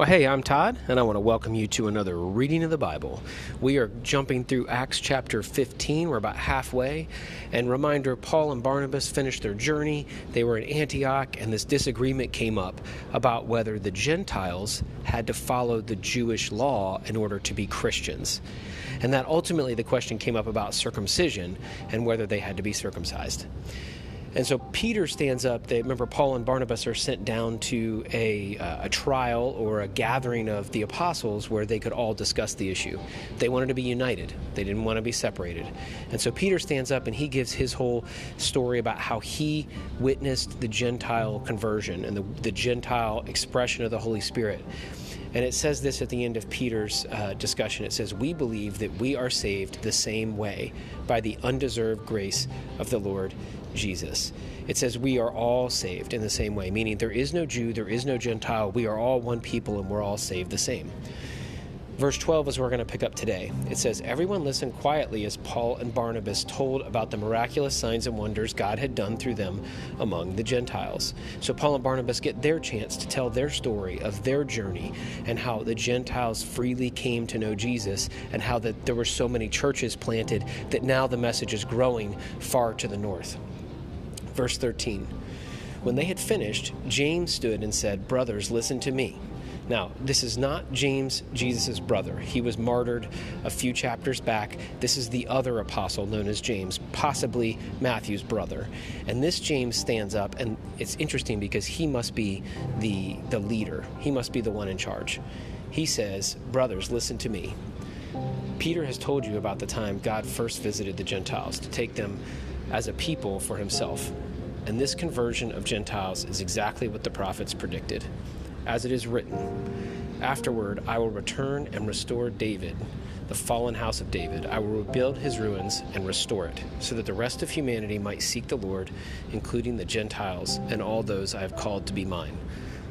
Well, hey, I'm Todd, and I want to welcome you to another reading of the Bible. We are jumping through Acts chapter 15. We're about halfway. And reminder Paul and Barnabas finished their journey. They were in Antioch, and this disagreement came up about whether the Gentiles had to follow the Jewish law in order to be Christians. And that ultimately the question came up about circumcision and whether they had to be circumcised. And so Peter stands up. They remember Paul and Barnabas are sent down to a, uh, a trial or a gathering of the apostles where they could all discuss the issue. They wanted to be united. They didn't want to be separated. And so Peter stands up and he gives his whole story about how he witnessed the Gentile conversion and the, the Gentile expression of the Holy Spirit. And it says this at the end of Peter's uh, discussion. It says, We believe that we are saved the same way by the undeserved grace of the Lord Jesus. It says we are all saved in the same way, meaning there is no Jew, there is no Gentile. We are all one people and we're all saved the same. Verse 12 is where we're going to pick up today. It says, Everyone listened quietly as Paul and Barnabas told about the miraculous signs and wonders God had done through them among the Gentiles. So Paul and Barnabas get their chance to tell their story of their journey and how the Gentiles freely came to know Jesus and how that there were so many churches planted that now the message is growing far to the north. Verse 13 When they had finished, James stood and said, Brothers, listen to me. Now, this is not James, Jesus' brother. He was martyred a few chapters back. This is the other apostle known as James, possibly Matthew's brother. And this James stands up, and it's interesting because he must be the, the leader, he must be the one in charge. He says, Brothers, listen to me. Peter has told you about the time God first visited the Gentiles to take them as a people for himself. And this conversion of Gentiles is exactly what the prophets predicted as it is written, Afterward I will return and restore David, the fallen house of David. I will rebuild his ruins and restore it, so that the rest of humanity might seek the Lord, including the Gentiles and all those I have called to be mine.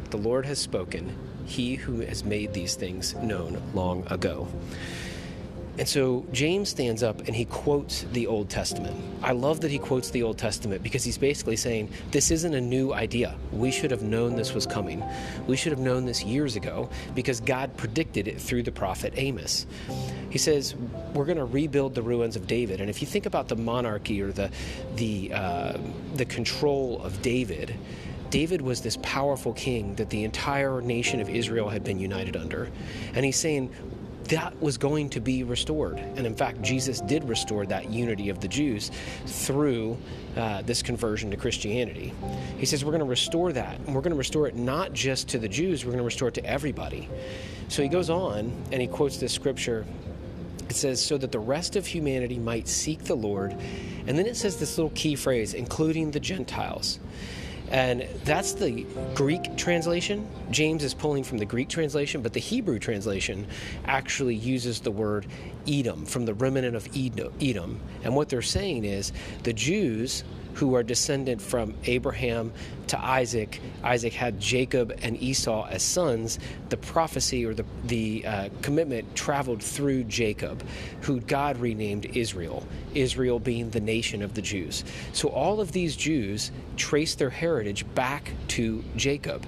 The Lord has spoken, he who has made these things known long ago. And so James stands up and he quotes the Old Testament. I love that he quotes the Old Testament because he's basically saying this isn't a new idea. We should have known this was coming. We should have known this years ago because God predicted it through the prophet Amos. He says we're going to rebuild the ruins of David. And if you think about the monarchy or the the uh, the control of David, David was this powerful king that the entire nation of Israel had been united under. And he's saying, that was going to be restored. And in fact, Jesus did restore that unity of the Jews through uh, this conversion to Christianity. He says, We're going to restore that. And we're going to restore it not just to the Jews, we're going to restore it to everybody. So he goes on and he quotes this scripture. It says, So that the rest of humanity might seek the Lord. And then it says this little key phrase, including the Gentiles. And that's the Greek translation. James is pulling from the Greek translation, but the Hebrew translation actually uses the word Edom from the remnant of Edom. And what they're saying is the Jews who are descended from Abraham to Isaac. Isaac had Jacob and Esau as sons. The prophecy or the, the uh, commitment traveled through Jacob, who God renamed Israel, Israel being the nation of the Jews. So all of these Jews trace their heritage back to Jacob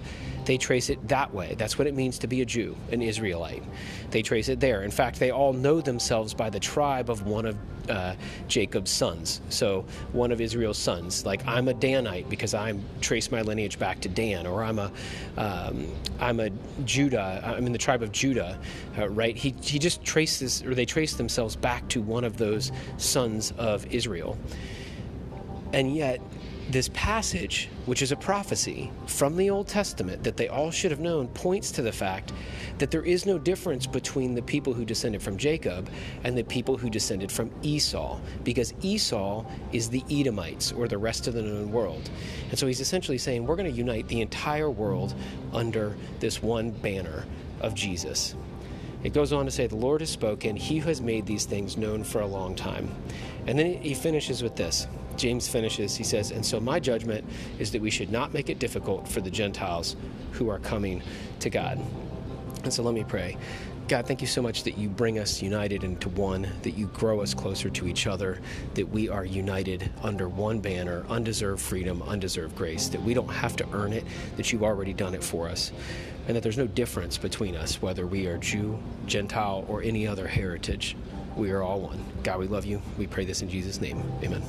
they trace it that way. That's what it means to be a Jew, an Israelite. They trace it there. In fact, they all know themselves by the tribe of one of uh, Jacob's sons. So one of Israel's sons. Like I'm a Danite because I trace my lineage back to Dan, or I'm a um, a Judah. I'm in the tribe of Judah, uh, right? He he just traces, or they trace themselves back to one of those sons of Israel. And yet, this passage, which is a prophecy from the Old Testament that they all should have known, points to the fact that there is no difference between the people who descended from Jacob and the people who descended from Esau, because Esau is the Edomites or the rest of the known world. And so he's essentially saying we're going to unite the entire world under this one banner of Jesus. It goes on to say, The Lord has spoken, He who has made these things known for a long time. And then he finishes with this. James finishes, he says, And so my judgment is that we should not make it difficult for the Gentiles who are coming to God. And so let me pray. God, thank you so much that you bring us united into one, that you grow us closer to each other, that we are united under one banner, undeserved freedom, undeserved grace, that we don't have to earn it, that you've already done it for us, and that there's no difference between us, whether we are Jew, Gentile, or any other heritage. We are all one. God, we love you. We pray this in Jesus' name. Amen.